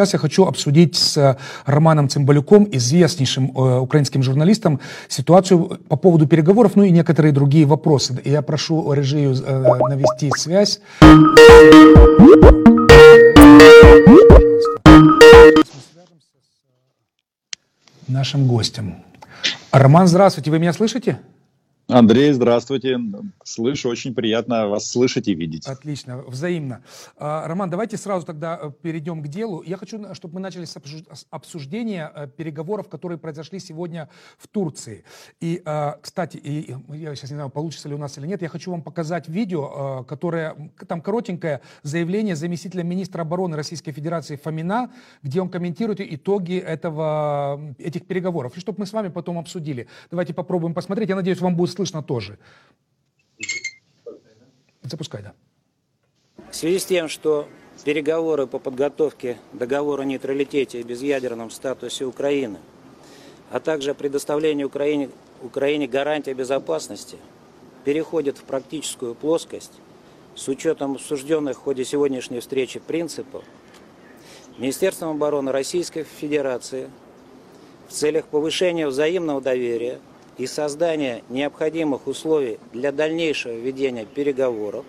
сейчас я хочу обсудить с Романом Цымбалюком, известнейшим э, украинским журналистом, ситуацию по поводу переговоров, ну и некоторые другие вопросы. Я прошу режию э, навести связь. Нашим гостем. Роман, здравствуйте, вы меня слышите? Андрей, здравствуйте. Слышу, очень приятно вас слышать и видеть. Отлично, взаимно. А, Роман, давайте сразу тогда э, перейдем к делу. Я хочу, чтобы мы начали с обсуждения э, переговоров, которые произошли сегодня в Турции. И, кстати, и, я сейчас не знаю, получится ли у нас или нет, я хочу вам показать видео, э, которое, там коротенькое заявление заместителя министра обороны Российской Федерации Фомина, где он комментирует итоги этого, этих переговоров. И чтобы мы с вами потом обсудили. Давайте попробуем посмотреть. Я надеюсь, вам будет слышно тоже. Запускай, да. В связи с тем, что переговоры по подготовке договора о нейтралитете и безъядерном статусе Украины, а также предоставлению Украине, Украине гарантии безопасности переходят в практическую плоскость с учетом обсужденных в ходе сегодняшней встречи принципов, Министерством обороны Российской Федерации в целях повышения взаимного доверия и создания необходимых условий для дальнейшего ведения переговоров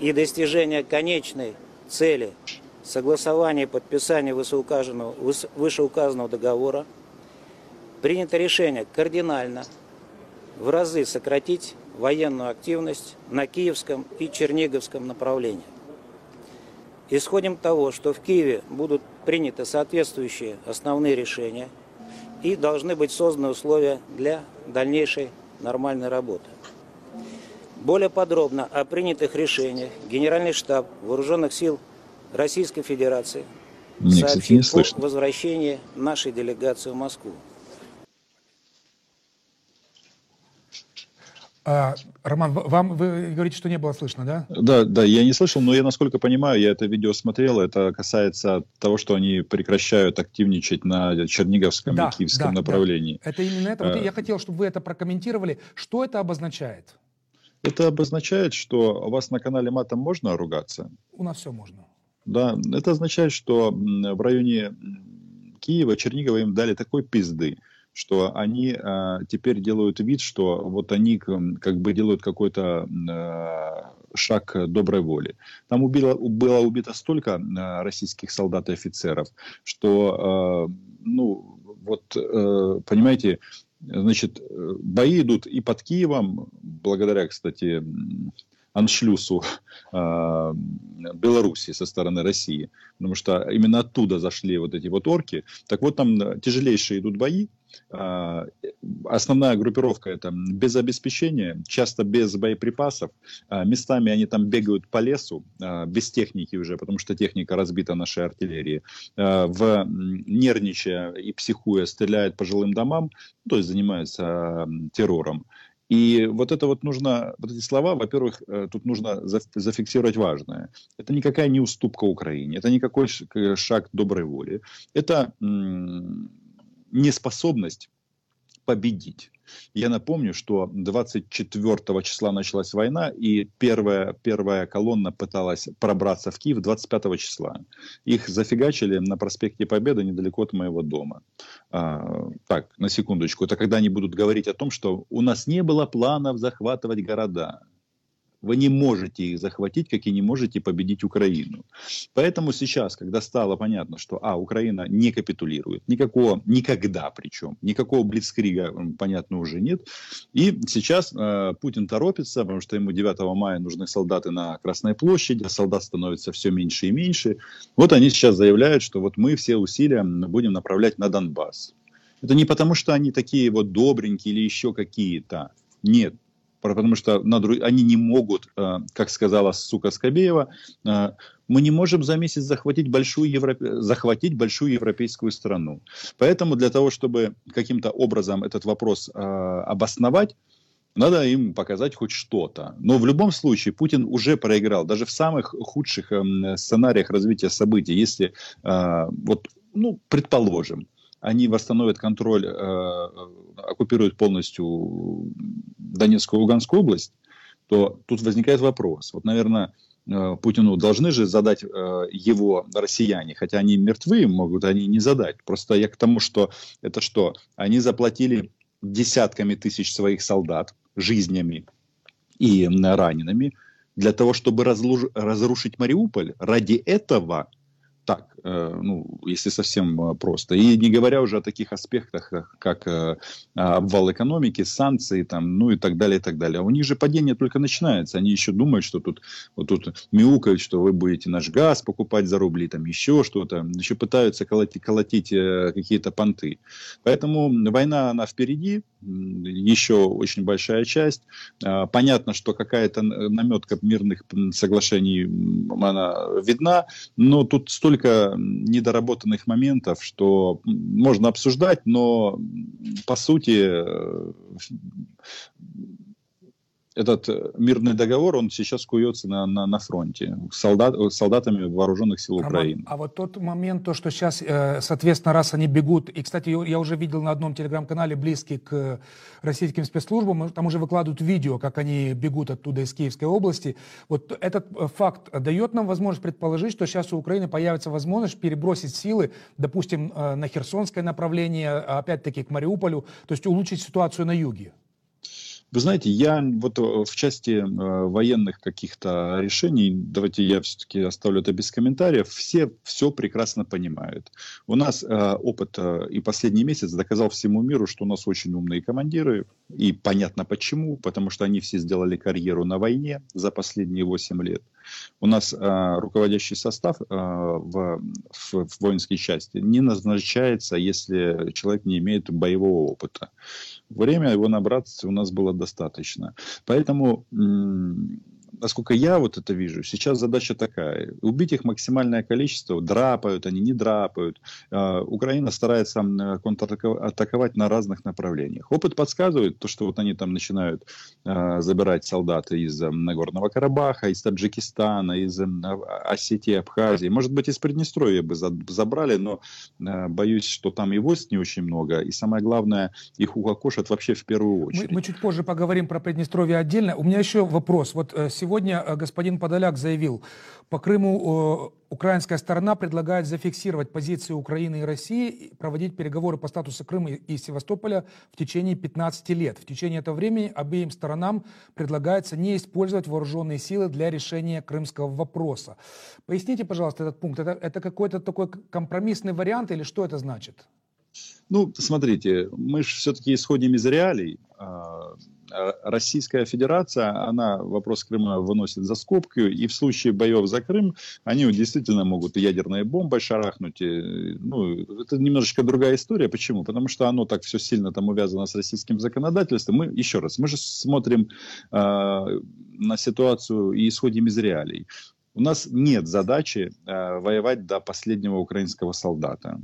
и достижения конечной цели согласования и подписания вышеуказанного, вышеуказанного договора принято решение кардинально в разы сократить военную активность на Киевском и Черниговском направлении. Исходим того, что в Киеве будут приняты соответствующие основные решения – и должны быть созданы условия для дальнейшей нормальной работы. Более подробно о принятых решениях Генеральный штаб Вооруженных сил Российской Федерации Мне, сообщит кстати, о возвращении нашей делегации в Москву. А, Роман, вам вы говорите, что не было слышно, да? Да, да, я не слышал, но я, насколько понимаю, я это видео смотрел, это касается того, что они прекращают активничать на Черниговском да, и Киевском да, направлении. Да. Это именно это. Вот а... я хотел, чтобы вы это прокомментировали. Что это обозначает? Это обозначает, что у вас на канале матом можно ругаться? У нас все можно. Да, это означает, что в районе Киева, Чернигова им дали такой пизды, что они э, теперь делают вид, что вот они как бы делают какой-то э, шаг доброй воли. Там убило, было убито столько э, российских солдат и офицеров, что, э, ну, вот, э, понимаете, значит, бои идут и под Киевом, благодаря, кстати, аншлюсу э, Белоруссии со стороны России, потому что именно оттуда зашли вот эти вот орки. Так вот там тяжелейшие идут бои, основная группировка это без обеспечения, часто без боеприпасов. А, местами они там бегают по лесу, а, без техники уже, потому что техника разбита нашей артиллерии. В, нервничая и психуя стреляют по жилым домам, то есть занимаются террором. И вот это вот нужно, вот эти слова, во-первых, э, тут нужно зафиксировать важное. Это никакая не уступка Украине, это никакой шаг доброй воли. Это неспособность победить. Я напомню, что 24 числа началась война, и первая, первая колонна пыталась пробраться в Киев 25 числа. Их зафигачили на проспекте Победы недалеко от моего дома. А, так, на секундочку. Это когда они будут говорить о том, что у нас не было планов захватывать города. Вы не можете их захватить, как и не можете победить Украину. Поэтому сейчас, когда стало понятно, что а, Украина не капитулирует, никакого, никогда причем, никакого блицкрига, понятно, уже нет. И сейчас э, Путин торопится, потому что ему 9 мая нужны солдаты на Красной площади, а солдат становится все меньше и меньше. Вот они сейчас заявляют, что вот мы все усилия будем направлять на Донбасс. Это не потому, что они такие вот добренькие или еще какие-то. Нет, потому что они не могут, э, как сказала сука Скобеева, э, мы не можем за месяц захватить большую, европе... захватить большую европейскую страну. Поэтому для того, чтобы каким-то образом этот вопрос э, обосновать, надо им показать хоть что-то. Но в любом случае Путин уже проиграл. Даже в самых худших эм, сценариях развития событий, если, вот, ну, предположим, они восстановят контроль, оккупируют полностью Донецкую и Луганскую область, то тут возникает вопрос. Вот, наверное, э, Путину должны же задать э, его россияне, хотя они мертвы, могут они не задать. Просто я к тому, что это что? Они заплатили десятками тысяч своих солдат жизнями и ранеными для того, чтобы разрушить Мариуполь. Ради этого так, э, ну, если совсем э, просто. И не говоря уже о таких аспектах, как э, обвал экономики, санкции, там, ну и так далее, и так далее. А у них же падение только начинается. Они еще думают, что тут, вот тут мяукают, что вы будете наш газ покупать за рубли, там еще что-то. Еще пытаются колотить, колотить какие-то понты. Поэтому война, она впереди, еще очень большая часть. Понятно, что какая-то наметка мирных соглашений, она видна, но тут столько столько недоработанных моментов, что можно обсуждать, но по сути э, этот э, мирный договор, он сейчас куется на, на, на фронте солдат, солдатами вооруженных сил Украины. А, а вот тот момент, то, что сейчас, э, соответственно, раз они бегут, и, кстати, я уже видел на одном телеграм-канале, близкий к российским спецслужбам, там уже выкладывают видео, как они бегут оттуда из Киевской области. Вот этот э, факт дает нам возможность предположить, что сейчас у Украины появится возможность перебросить силы, допустим, на Херсонское направление, опять-таки к Мариуполю, то есть улучшить ситуацию на юге. Вы знаете, я вот э, в части э, военных каких-то решений, давайте я все-таки оставлю это без комментариев, все все прекрасно понимают. У нас э, опыт и последний месяц доказал всему миру, что у нас очень умные командиры, и понятно почему, потому что они все сделали карьеру на войне за последние 8 лет. У нас э, руководящий состав э, в, в, в воинской части не назначается, если человек не имеет боевого опыта. Время его набраться у нас было достаточно. Поэтому насколько я вот это вижу, сейчас задача такая. Убить их максимальное количество, драпают они, не драпают. А, Украина старается контратаковать на разных направлениях. Опыт подсказывает, то, что вот они там начинают а, забирать солдаты из Нагорного Карабаха, из Таджикистана, из Осетии, Абхазии. Может быть, из Приднестровья бы забрали, но а, боюсь, что там и войск не очень много. И самое главное, их укокошат вообще в первую очередь. Мы, мы чуть позже поговорим про Приднестровье отдельно. У меня еще вопрос. Вот сегодня Сегодня э, господин Подоляк заявил, по Крыму э, украинская сторона предлагает зафиксировать позиции Украины и России, проводить переговоры по статусу Крыма и Севастополя в течение 15 лет. В течение этого времени обеим сторонам предлагается не использовать вооруженные силы для решения крымского вопроса. Поясните, пожалуйста, этот пункт. Это, это какой-то такой компромиссный вариант или что это значит? Ну, смотрите, мы же все-таки исходим из реалий. А, Российская Федерация, она вопрос Крыма выносит за скобку, и в случае боев за Крым они действительно могут ядерные бомбы шарахнуть. Ну, это немножечко другая история. Почему? Потому что оно так все сильно там увязано с российским законодательством. Мы, еще раз, мы же смотрим э, на ситуацию и исходим из реалий. У нас нет задачи э, воевать до последнего украинского солдата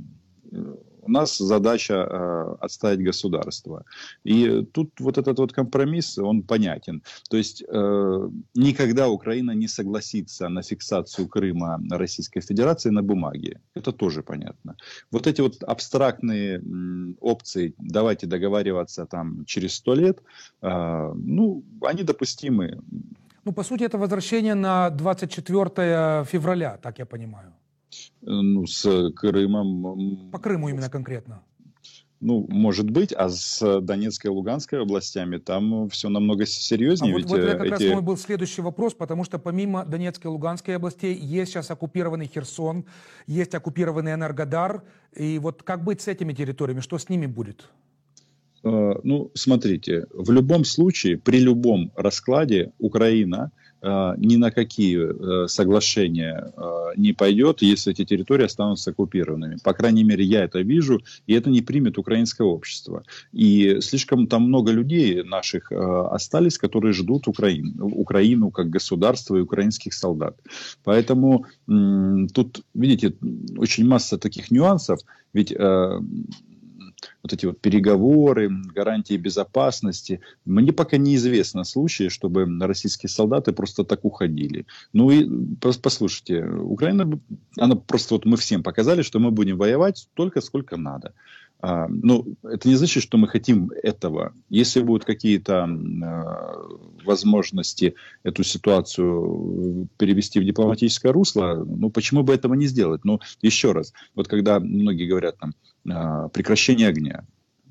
у нас задача э, отставить государство. И тут вот этот вот компромисс, он понятен. То есть э, никогда Украина не согласится на фиксацию Крыма Российской Федерации на бумаге. Это тоже понятно. Вот эти вот абстрактные м, опции, давайте договариваться там через сто лет, э, ну, они допустимы. Ну, по сути, это возвращение на 24 февраля, так я понимаю. Ну, с Крымом... По Крыму именно конкретно. Ну, может быть, а с Донецкой и Луганской областями там все намного серьезнее. А вот, вот это как эти... раз мой был следующий вопрос, потому что помимо Донецкой и Луганской областей есть сейчас оккупированный Херсон, есть оккупированный Энергодар. И вот как быть с этими территориями, что с ними будет? Э, ну, смотрите, в любом случае, при любом раскладе Украина – Э, ни на какие э, соглашения э, не пойдет, если эти территории останутся оккупированными. По крайней мере, я это вижу, и это не примет украинское общество. И слишком там много людей наших остались, которые ждут Украину, Украину как государство и украинских солдат. Поэтому тут, видите, очень масса таких нюансов. Ведь вот эти вот переговоры, гарантии безопасности. Мне пока неизвестно случаи, чтобы российские солдаты просто так уходили. Ну и послушайте, Украина, она просто вот мы всем показали, что мы будем воевать столько, сколько надо. А, ну, это не значит, что мы хотим этого. Если будут какие-то а, возможности эту ситуацию перевести в дипломатическое русло, ну, почему бы этого не сделать? Ну, еще раз, вот когда многие говорят там, а, прекращение огня.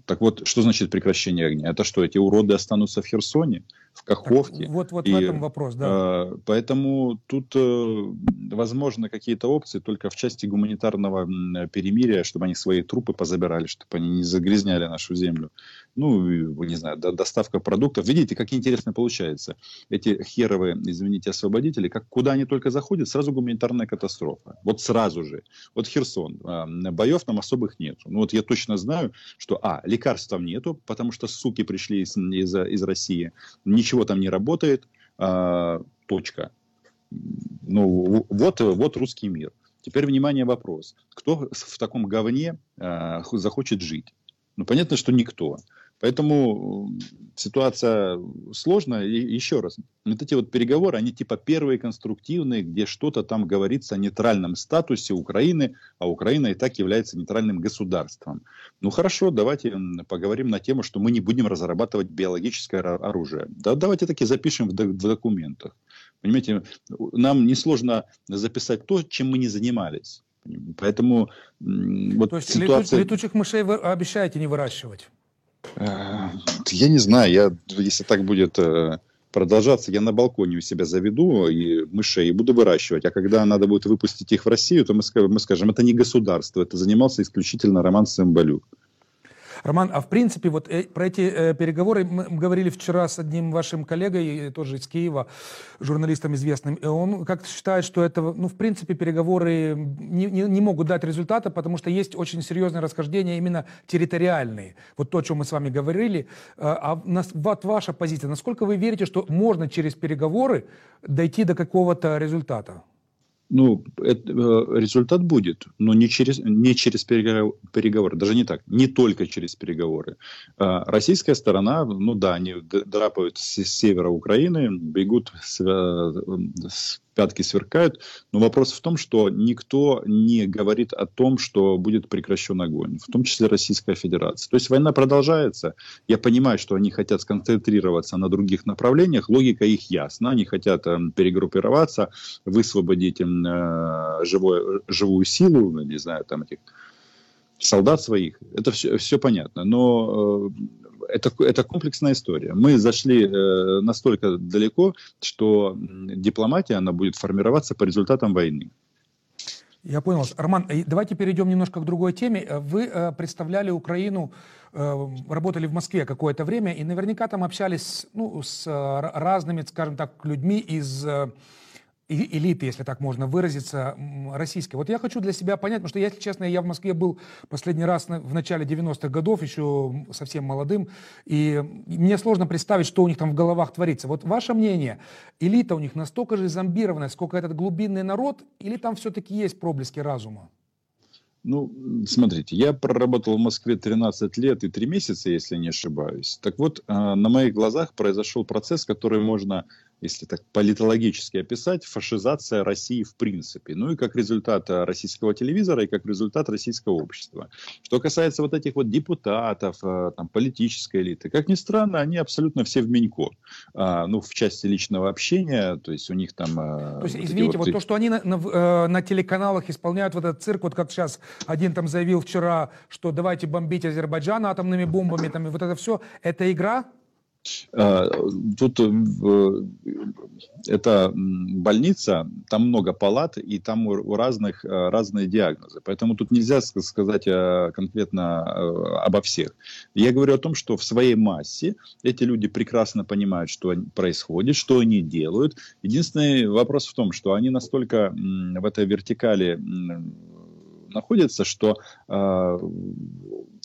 Так вот, что значит прекращение огня? Это что, эти уроды останутся в Херсоне, в Каховке? Так, вот, вот и, в этом вопрос, да. Э, поэтому тут э, возможно какие-то опции только в части гуманитарного перемирия, чтобы они свои трупы позабирали, чтобы они не загрязняли нашу землю. Ну, не знаю, до, доставка продуктов. Видите, как интересно получается. Эти херовые, извините, освободители, как куда они только заходят, сразу гуманитарная катастрофа. Вот сразу же. Вот Херсон. Э, боев там особых нет. Ну, вот я точно знаю, что, а, лекарств там нету, потому что суки пришли из, из, из России, ничего там не работает, а, точка. Ну, вот, вот русский мир. Теперь, внимание, вопрос. Кто в таком говне а, захочет жить? Ну, понятно, что никто. Поэтому ситуация сложная. И еще раз, вот эти вот переговоры, они типа первые конструктивные, где что-то там говорится о нейтральном статусе Украины, а Украина и так является нейтральным государством. Ну хорошо, давайте поговорим на тему, что мы не будем разрабатывать биологическое оружие. Да, давайте таки запишем в, в документах. Понимаете, нам несложно записать то, чем мы не занимались. Поэтому вот То есть ситуация... летучих мышей вы обещаете не выращивать? Э, я не знаю, я, если так будет э, продолжаться, я на балконе у себя заведу и мышей и буду выращивать. А когда надо будет выпустить их в Россию, то мы, мы скажем, это не государство, это занимался исключительно Роман Сымбалюк. Роман, а в принципе, вот э, про эти э, переговоры мы говорили вчера с одним вашим коллегой, тоже из Киева, журналистом известным. И он как считает, что это, ну, в принципе, переговоры не, не, не могут дать результата, потому что есть очень серьезные расхождения именно территориальные. Вот то, о чем мы с вами говорили. А, а нас, вот ваша позиция. Насколько вы верите, что можно через переговоры дойти до какого-то результата? Ну, это, э, результат будет, но не через, не через переговоры, даже не так, не только через переговоры. А, российская сторона, ну да, они драпают с севера Украины, бегут с, э, с пятки сверкают. Но вопрос в том, что никто не говорит о том, что будет прекращен огонь, в том числе Российская Федерация. То есть война продолжается. Я понимаю, что они хотят сконцентрироваться на других направлениях. Логика их ясна. Они хотят э, перегруппироваться, высвободить э, живое, живую силу, не знаю, там этих солдат своих. Это все, все понятно. Но э, это, это комплексная история. Мы зашли э, настолько далеко, что дипломатия, она будет формироваться по результатам войны. Я понял. Роман, давайте перейдем немножко к другой теме. Вы э, представляли Украину, э, работали в Москве какое-то время, и наверняка там общались ну, с э, разными, скажем так, людьми из... Э, элиты, если так можно выразиться, российской. Вот я хочу для себя понять, потому что, если честно, я в Москве был последний раз в начале 90-х годов, еще совсем молодым, и мне сложно представить, что у них там в головах творится. Вот ваше мнение, элита у них настолько же зомбированная, сколько этот глубинный народ, или там все-таки есть проблески разума? Ну, смотрите, я проработал в Москве 13 лет и 3 месяца, если не ошибаюсь. Так вот, а, на моих глазах произошел процесс, который можно если так политологически описать, фашизация России в принципе. Ну и как результат э, российского телевизора, и как результат российского общества. Что касается вот этих вот депутатов, э, там, политической элиты, как ни странно, они абсолютно все в Менько. А, ну, в части личного общения, то есть у них там... Э, то есть, вот извините, вот, вот то, что они на, на, на телеканалах исполняют вот этот цирк, вот как сейчас один там заявил вчера, что давайте бомбить Азербайджан атомными бомбами, там, и вот это все, это игра? А, тут э, это больница, там много палат, и там у разных э, разные диагнозы. Поэтому тут нельзя сказать э, конкретно обо всех. Я говорю о том, что в своей массе эти люди прекрасно понимают, что происходит, что они делают. Единственный вопрос в том, что они настолько в этой вертикали находятся, что э,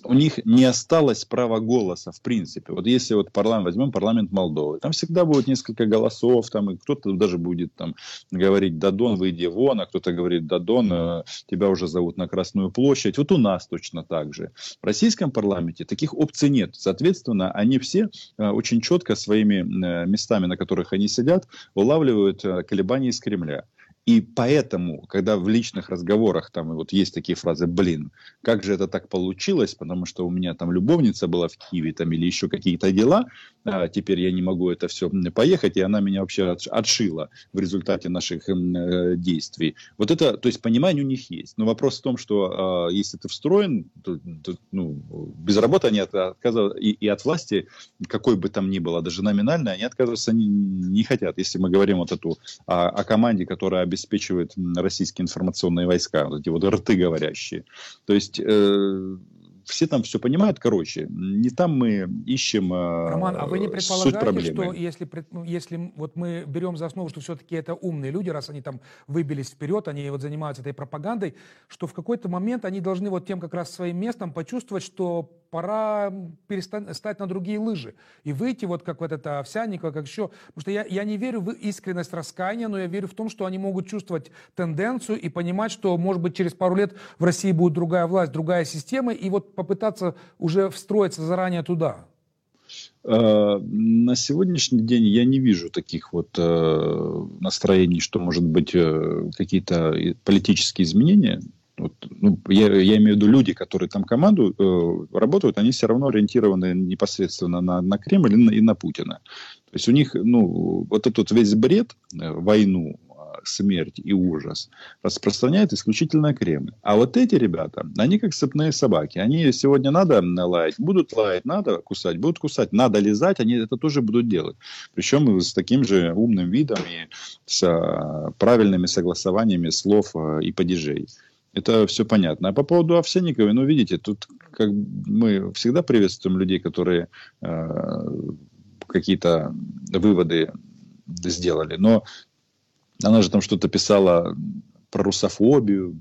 у них не осталось права голоса, в принципе. Вот если вот парламент, возьмем парламент Молдовы, там всегда будет несколько голосов, там, и кто-то даже будет там говорить «Дадон, выйди вон», а кто-то говорит «Дадон, э, тебя уже зовут на Красную площадь». Вот у нас точно так же. В российском парламенте таких опций нет. Соответственно, они все э, очень четко своими э, местами, на которых они сидят, улавливают колебания из Кремля. И поэтому, когда в личных разговорах там вот есть такие фразы, блин, как же это так получилось, потому что у меня там любовница была в Киеве там или еще какие-то дела, а теперь я не могу это все поехать, и она меня вообще отшила в результате наших э, действий. Вот это, то есть понимание у них есть. Но вопрос в том, что э, если ты встроен, то, то, ну, без работы они от, отказываются, и, и от власти, какой бы там ни было, даже номинально, они отказываться не, не хотят. Если мы говорим вот эту о, о команде, которая обеспечивает российские информационные войска, вот эти вот рты говорящие. То есть э, все там все понимают, короче, не там мы ищем э, Роман, а вы не предполагаете, что если, ну, если вот мы берем за основу, что все-таки это умные люди, раз они там выбились вперед, они вот занимаются этой пропагандой, что в какой-то момент они должны вот тем как раз своим местом почувствовать, что пора перестать стать на другие лыжи и выйти вот как вот это Овсянникова, как еще. Потому что я, я не верю в искренность раскаяния, но я верю в том, что они могут чувствовать тенденцию и понимать, что, может быть, через пару лет в России будет другая власть, другая система, и вот попытаться уже встроиться заранее туда. А, на сегодняшний день я не вижу таких вот э, настроений, что может быть э, какие-то политические изменения вот, ну, я, я имею в виду люди, которые там команду э, работают, они все равно ориентированы непосредственно на, на Кремль и на, и на Путина. То есть у них, ну, вот этот весь бред, э, войну, смерть и ужас распространяет исключительно Кремль. А вот эти ребята, они как цепные собаки. Они сегодня надо лаять, будут лаять, надо кусать, будут кусать, надо лизать, они это тоже будут делать. Причем с таким же умным видом и с а, правильными согласованиями слов а, и падежей. Это все понятно. А по поводу Овсянниковой, ну, видите, тут как мы всегда приветствуем людей, которые э, какие-то выводы сделали. Но она же там что-то писала про русофобию,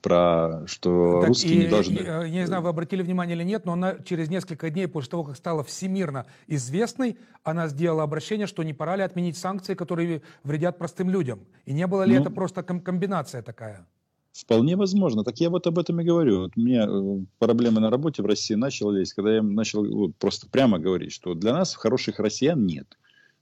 про что так, русские и, не должны... И, я не знаю, вы обратили внимание или нет, но она через несколько дней после того, как стала всемирно известной, она сделала обращение, что не пора ли отменить санкции, которые вредят простым людям. И не было ли ну, это просто комбинация такая? Вполне возможно. Так я вот об этом и говорю. Вот у меня э, проблемы на работе в России начались, когда я начал вот, просто прямо говорить, что для нас хороших россиян нет.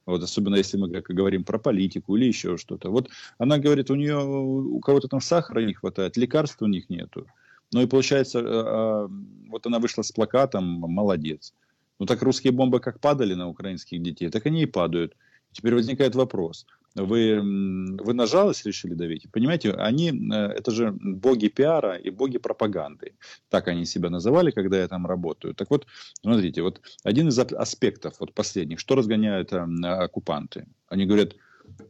Вот, особенно если мы как говорим про политику или еще что-то. Вот она говорит, у нее у кого-то там сахара не хватает, лекарств у них нету. Ну и получается, э, а, вот она вышла с плакатом, молодец. Ну так русские бомбы как падали на украинских детей, так они и падают. Теперь возникает вопрос – вы, вы на жалость решили давить. Понимаете, они, э, это же боги пиара и боги пропаганды. Так они себя называли, когда я там работаю. Так вот, смотрите, вот один из аспектов, вот последних, что разгоняют э, оккупанты. Они говорят,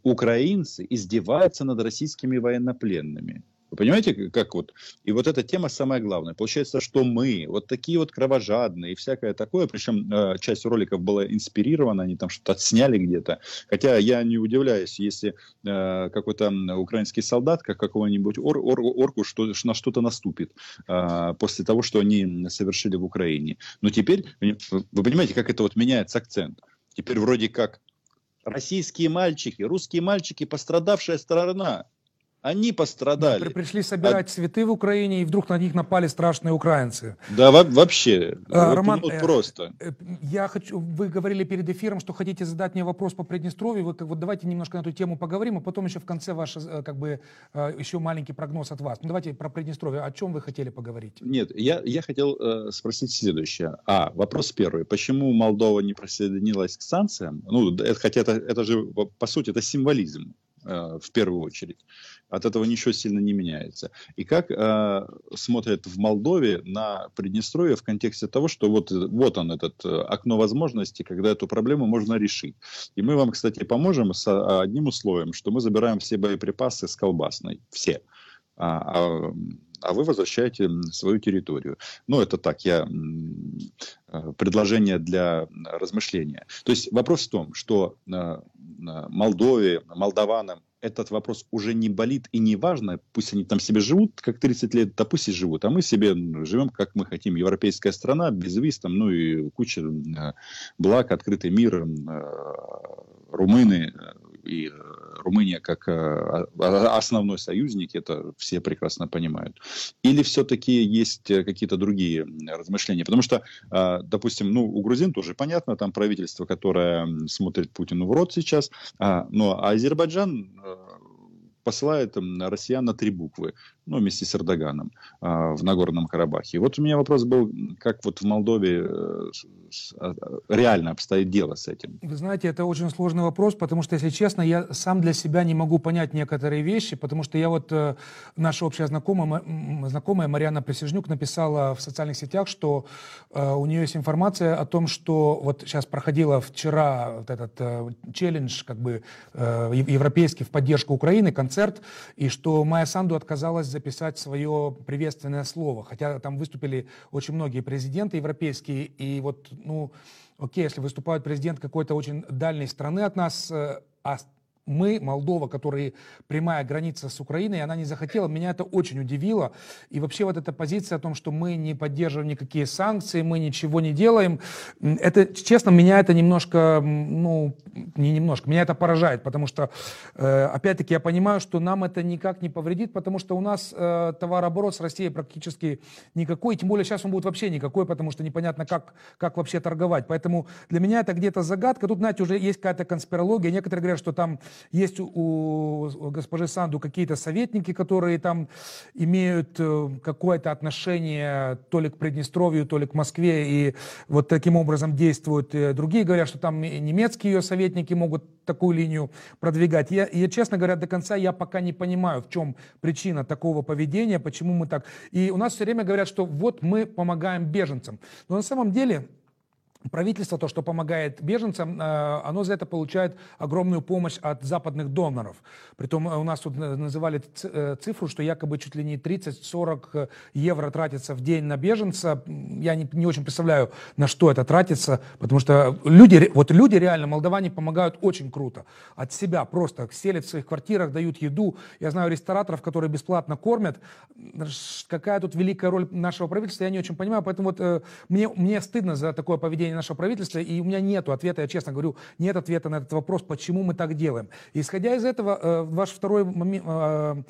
украинцы издеваются над российскими военнопленными. Вы понимаете, как вот? И вот эта тема самая главная. Получается, что мы, вот такие вот кровожадные и всякое такое, причем э, часть роликов была инспирирована, они там что-то отсняли где-то. Хотя я не удивляюсь, если э, какой-то украинский солдат, как какого-нибудь ор, ор, орку, что, на что-то наступит э, после того, что они совершили в Украине. Но теперь, вы понимаете, как это вот меняется акцент. Теперь вроде как российские мальчики, русские мальчики, пострадавшая сторона. Они пострадали. Да, пришли собирать а... цветы в Украине, и вдруг на них напали страшные украинцы. Да, вообще. А, вот, Роман, вот э, просто. Э, я хочу, вы говорили перед эфиром, что хотите задать мне вопрос по Приднестровью. Вы, как, вот давайте немножко на эту тему поговорим, а потом еще в конце ваш, э, как бы, еще маленький прогноз от вас. Ну, давайте про Приднестровье. О чем вы хотели поговорить? Нет, я, я хотел э, спросить следующее. А, вопрос первый. Почему Молдова не присоединилась к санкциям? Ну, это, хотя это, это же, по сути, это символизм э, в первую очередь от этого ничего сильно не меняется. И как э, смотрят в Молдове на Приднестровье в контексте того, что вот, вот он, этот э, окно возможностей, когда эту проблему можно решить. И мы вам, кстати, поможем с а, одним условием, что мы забираем все боеприпасы с колбасной. Все. А, а, а вы возвращаете свою территорию. Ну, это так, я э, предложение для размышления. То есть вопрос в том, что э, Молдове, молдаванам этот вопрос уже не болит и не важно, пусть они там себе живут, как 30 лет, да пусть и живут, а мы себе живем, как мы хотим. Европейская страна, без виз, там, ну и куча э, благ, открытый мир, э, румыны э, и Румыния как основной союзник, это все прекрасно понимают. Или все-таки есть какие-то другие размышления? Потому что, допустим, ну, у грузин тоже понятно, там правительство, которое смотрит Путину в рот сейчас, а, но Азербайджан посылает россиян на три буквы, ну, вместе с Эрдоганом э, в Нагорном Карабахе. Вот у меня вопрос был, как вот в Молдове э, э, реально обстоит дело с этим? Вы знаете, это очень сложный вопрос, потому что, если честно, я сам для себя не могу понять некоторые вещи, потому что я вот, э, наша общая знакомая, знакомая Марьяна Присяжнюк написала в социальных сетях, что э, у нее есть информация о том, что вот сейчас проходила вчера вот этот челлендж, как бы, европейский в поддержку Украины, концерт, и что Майя Санду отказалась записать свое приветственное слово, хотя там выступили очень многие президенты европейские, и вот, ну, окей, если выступает президент какой-то очень дальней страны от нас, э, а мы, Молдова, которая прямая граница с Украиной, она не захотела. Меня это очень удивило. И вообще вот эта позиция о том, что мы не поддерживаем никакие санкции, мы ничего не делаем, это, честно, меня это немножко, ну, не немножко, меня это поражает, потому что, э, опять-таки, я понимаю, что нам это никак не повредит, потому что у нас э, товарооборот с Россией практически никакой, тем более сейчас он будет вообще никакой, потому что непонятно, как, как вообще торговать. Поэтому для меня это где-то загадка. Тут, знаете, уже есть какая-то конспирология. Некоторые говорят, что там есть у госпожи Санду какие-то советники, которые там имеют э, какое-то отношение то ли к Приднестровью, то ли к Москве, и вот таким образом действуют. Э, другие говорят, что там немецкие ее советники могут такую линию продвигать. Я, я, честно говоря, до конца я пока не понимаю, в чем причина такого поведения, почему мы так. И у нас все время говорят, что вот мы помогаем беженцам. Но на самом деле Правительство, то, что помогает беженцам, э, оно за это получает огромную помощь от западных доноров. Притом э, у нас тут называли э, цифру, что якобы чуть ли не 30-40 евро тратится в день на беженца. Я не, не очень представляю, на что это тратится, потому что люди, вот люди реально, молдаване помогают очень круто. От себя просто селят в своих квартирах, дают еду. Я знаю рестораторов, которые бесплатно кормят. Какая тут великая роль нашего правительства, я не очень понимаю. Поэтому вот мне, мне стыдно за такое поведение поведение нашего правительства, и у меня нет ответа, я честно говорю, нет ответа на этот вопрос, почему мы так делаем. исходя из этого, э, ваш второй момент, э,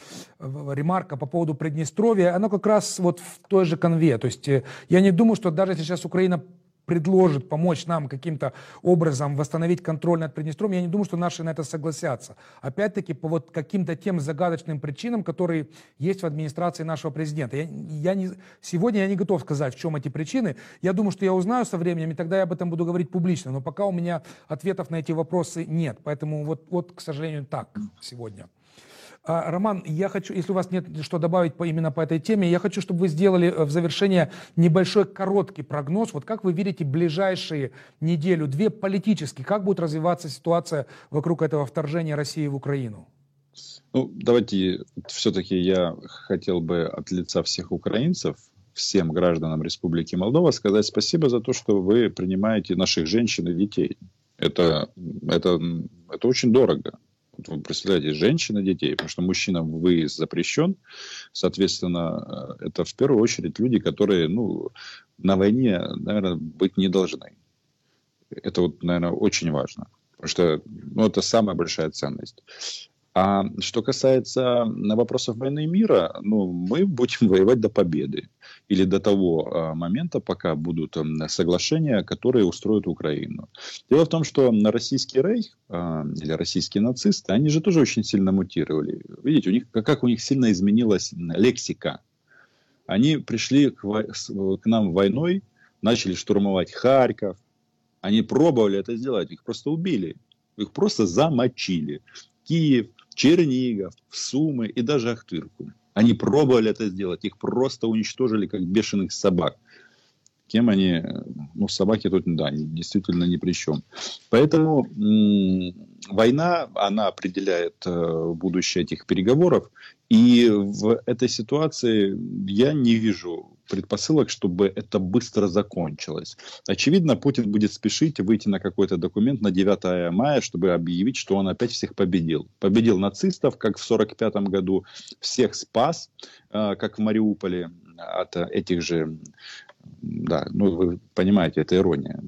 ремарка по поводу Приднестровья, оно как раз вот в той же конве. То есть э, я не думаю, что даже сейчас Украина предложит помочь нам каким-то образом восстановить контроль над Приднестровьем, я не думаю, что наши на это согласятся. Опять-таки по вот каким-то тем загадочным причинам, которые есть в администрации нашего президента. Я, я не, сегодня я не готов сказать, в чем эти причины. Я думаю, что я узнаю со временем, и тогда я об этом буду говорить публично. Но пока у меня ответов на эти вопросы нет. Поэтому вот, вот к сожалению, так сегодня. А, Роман, я хочу, если у вас нет что добавить по, именно по этой теме, я хочу, чтобы вы сделали э, в завершение небольшой короткий прогноз. Вот как вы видите ближайшие неделю-две политически, как будет развиваться ситуация вокруг этого вторжения России в Украину? Ну, давайте все-таки я хотел бы от лица всех украинцев всем гражданам Республики Молдова сказать спасибо за то, что вы принимаете наших женщин и детей. Это, это, это очень дорого представляете, женщины, детей, потому что мужчинам выезд запрещен, соответственно, э, это в первую очередь люди, которые, ну, на войне, наверное, быть не должны. Это вот, наверное, очень важно, потому что, ну, это самая большая ценность. А что касается вопросов войны и мира, ну, мы будем воевать до победы или до того а, момента, пока будут соглашения, которые устроят Украину. Дело в том, что российский рейх а, или российские нацисты, они же тоже очень сильно мутировали. Видите, у них, как у них сильно изменилась лексика. Они пришли к, к нам войной, начали штурмовать Харьков. Они пробовали это сделать, их просто убили. Их просто замочили. Киев, Чернигов, Сумы и даже Ахтырку. Они пробовали это сделать, их просто уничтожили как бешеных собак. Кем они, ну, собаки тут, да, действительно ни при чем. Поэтому война, она определяет э, будущее этих переговоров. И в этой ситуации я не вижу предпосылок, чтобы это быстро закончилось. Очевидно, Путин будет спешить выйти на какой-то документ на 9 мая, чтобы объявить, что он опять всех победил. Победил нацистов, как в 1945 году, всех спас, э, как в Мариуполе, от этих же... Да, ну вы понимаете, это ирония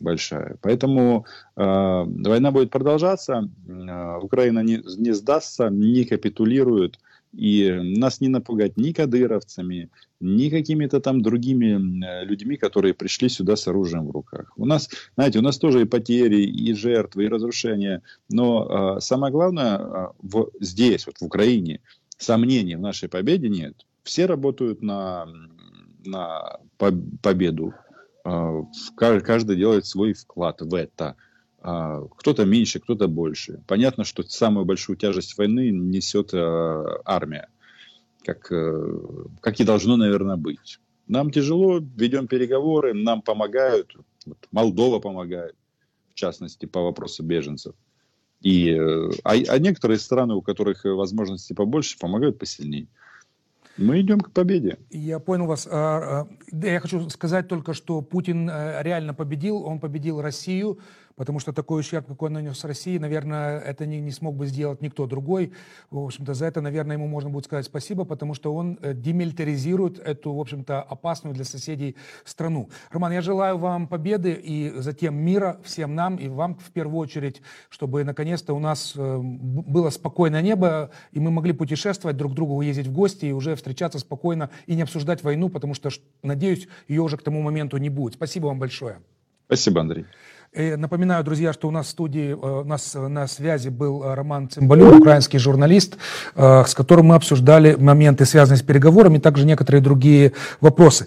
большая. Поэтому э, война будет продолжаться, э, Украина не, не сдастся, не капитулирует, И нас не напугать ни кадыровцами, ни какими-то там другими людьми, которые пришли сюда с оружием в руках. У нас, знаете, у нас тоже и потери, и жертвы, и разрушения. Но э, самое главное, э, в, здесь, вот в Украине, сомнений в нашей победе нет. Все работают на, на победу. Э, каждый делает свой вклад в это. А, кто-то меньше, кто-то больше. Понятно, что самую большую тяжесть войны несет э, армия, как, э, как и должно, наверное, быть. Нам тяжело, ведем переговоры, нам помогают, вот Молдова помогает, в частности, по вопросу беженцев. И, э, а, а некоторые страны, у которых возможностей побольше, помогают посильнее. Мы идем к победе. Я понял вас. А, а, я хочу сказать только, что Путин реально победил. Он победил Россию потому что такой ущерб, какой он нанес России, наверное, это не, не смог бы сделать никто другой. В общем-то, за это, наверное, ему можно будет сказать спасибо, потому что он э, демилитаризирует эту, в общем-то, опасную для соседей страну. Роман, я желаю вам победы и затем мира всем нам и вам в первую очередь, чтобы наконец-то у нас э, было спокойное небо, и мы могли путешествовать друг к другу, ездить в гости и уже встречаться спокойно и не обсуждать войну, потому что, надеюсь, ее уже к тому моменту не будет. Спасибо вам большое. Спасибо, Андрей. Напоминаю, друзья, что у нас в студии, э, у нас на связи был э, Роман Цимбалюк, украинский журналист, э, с которым мы обсуждали моменты, связанные с переговорами, также некоторые другие вопросы.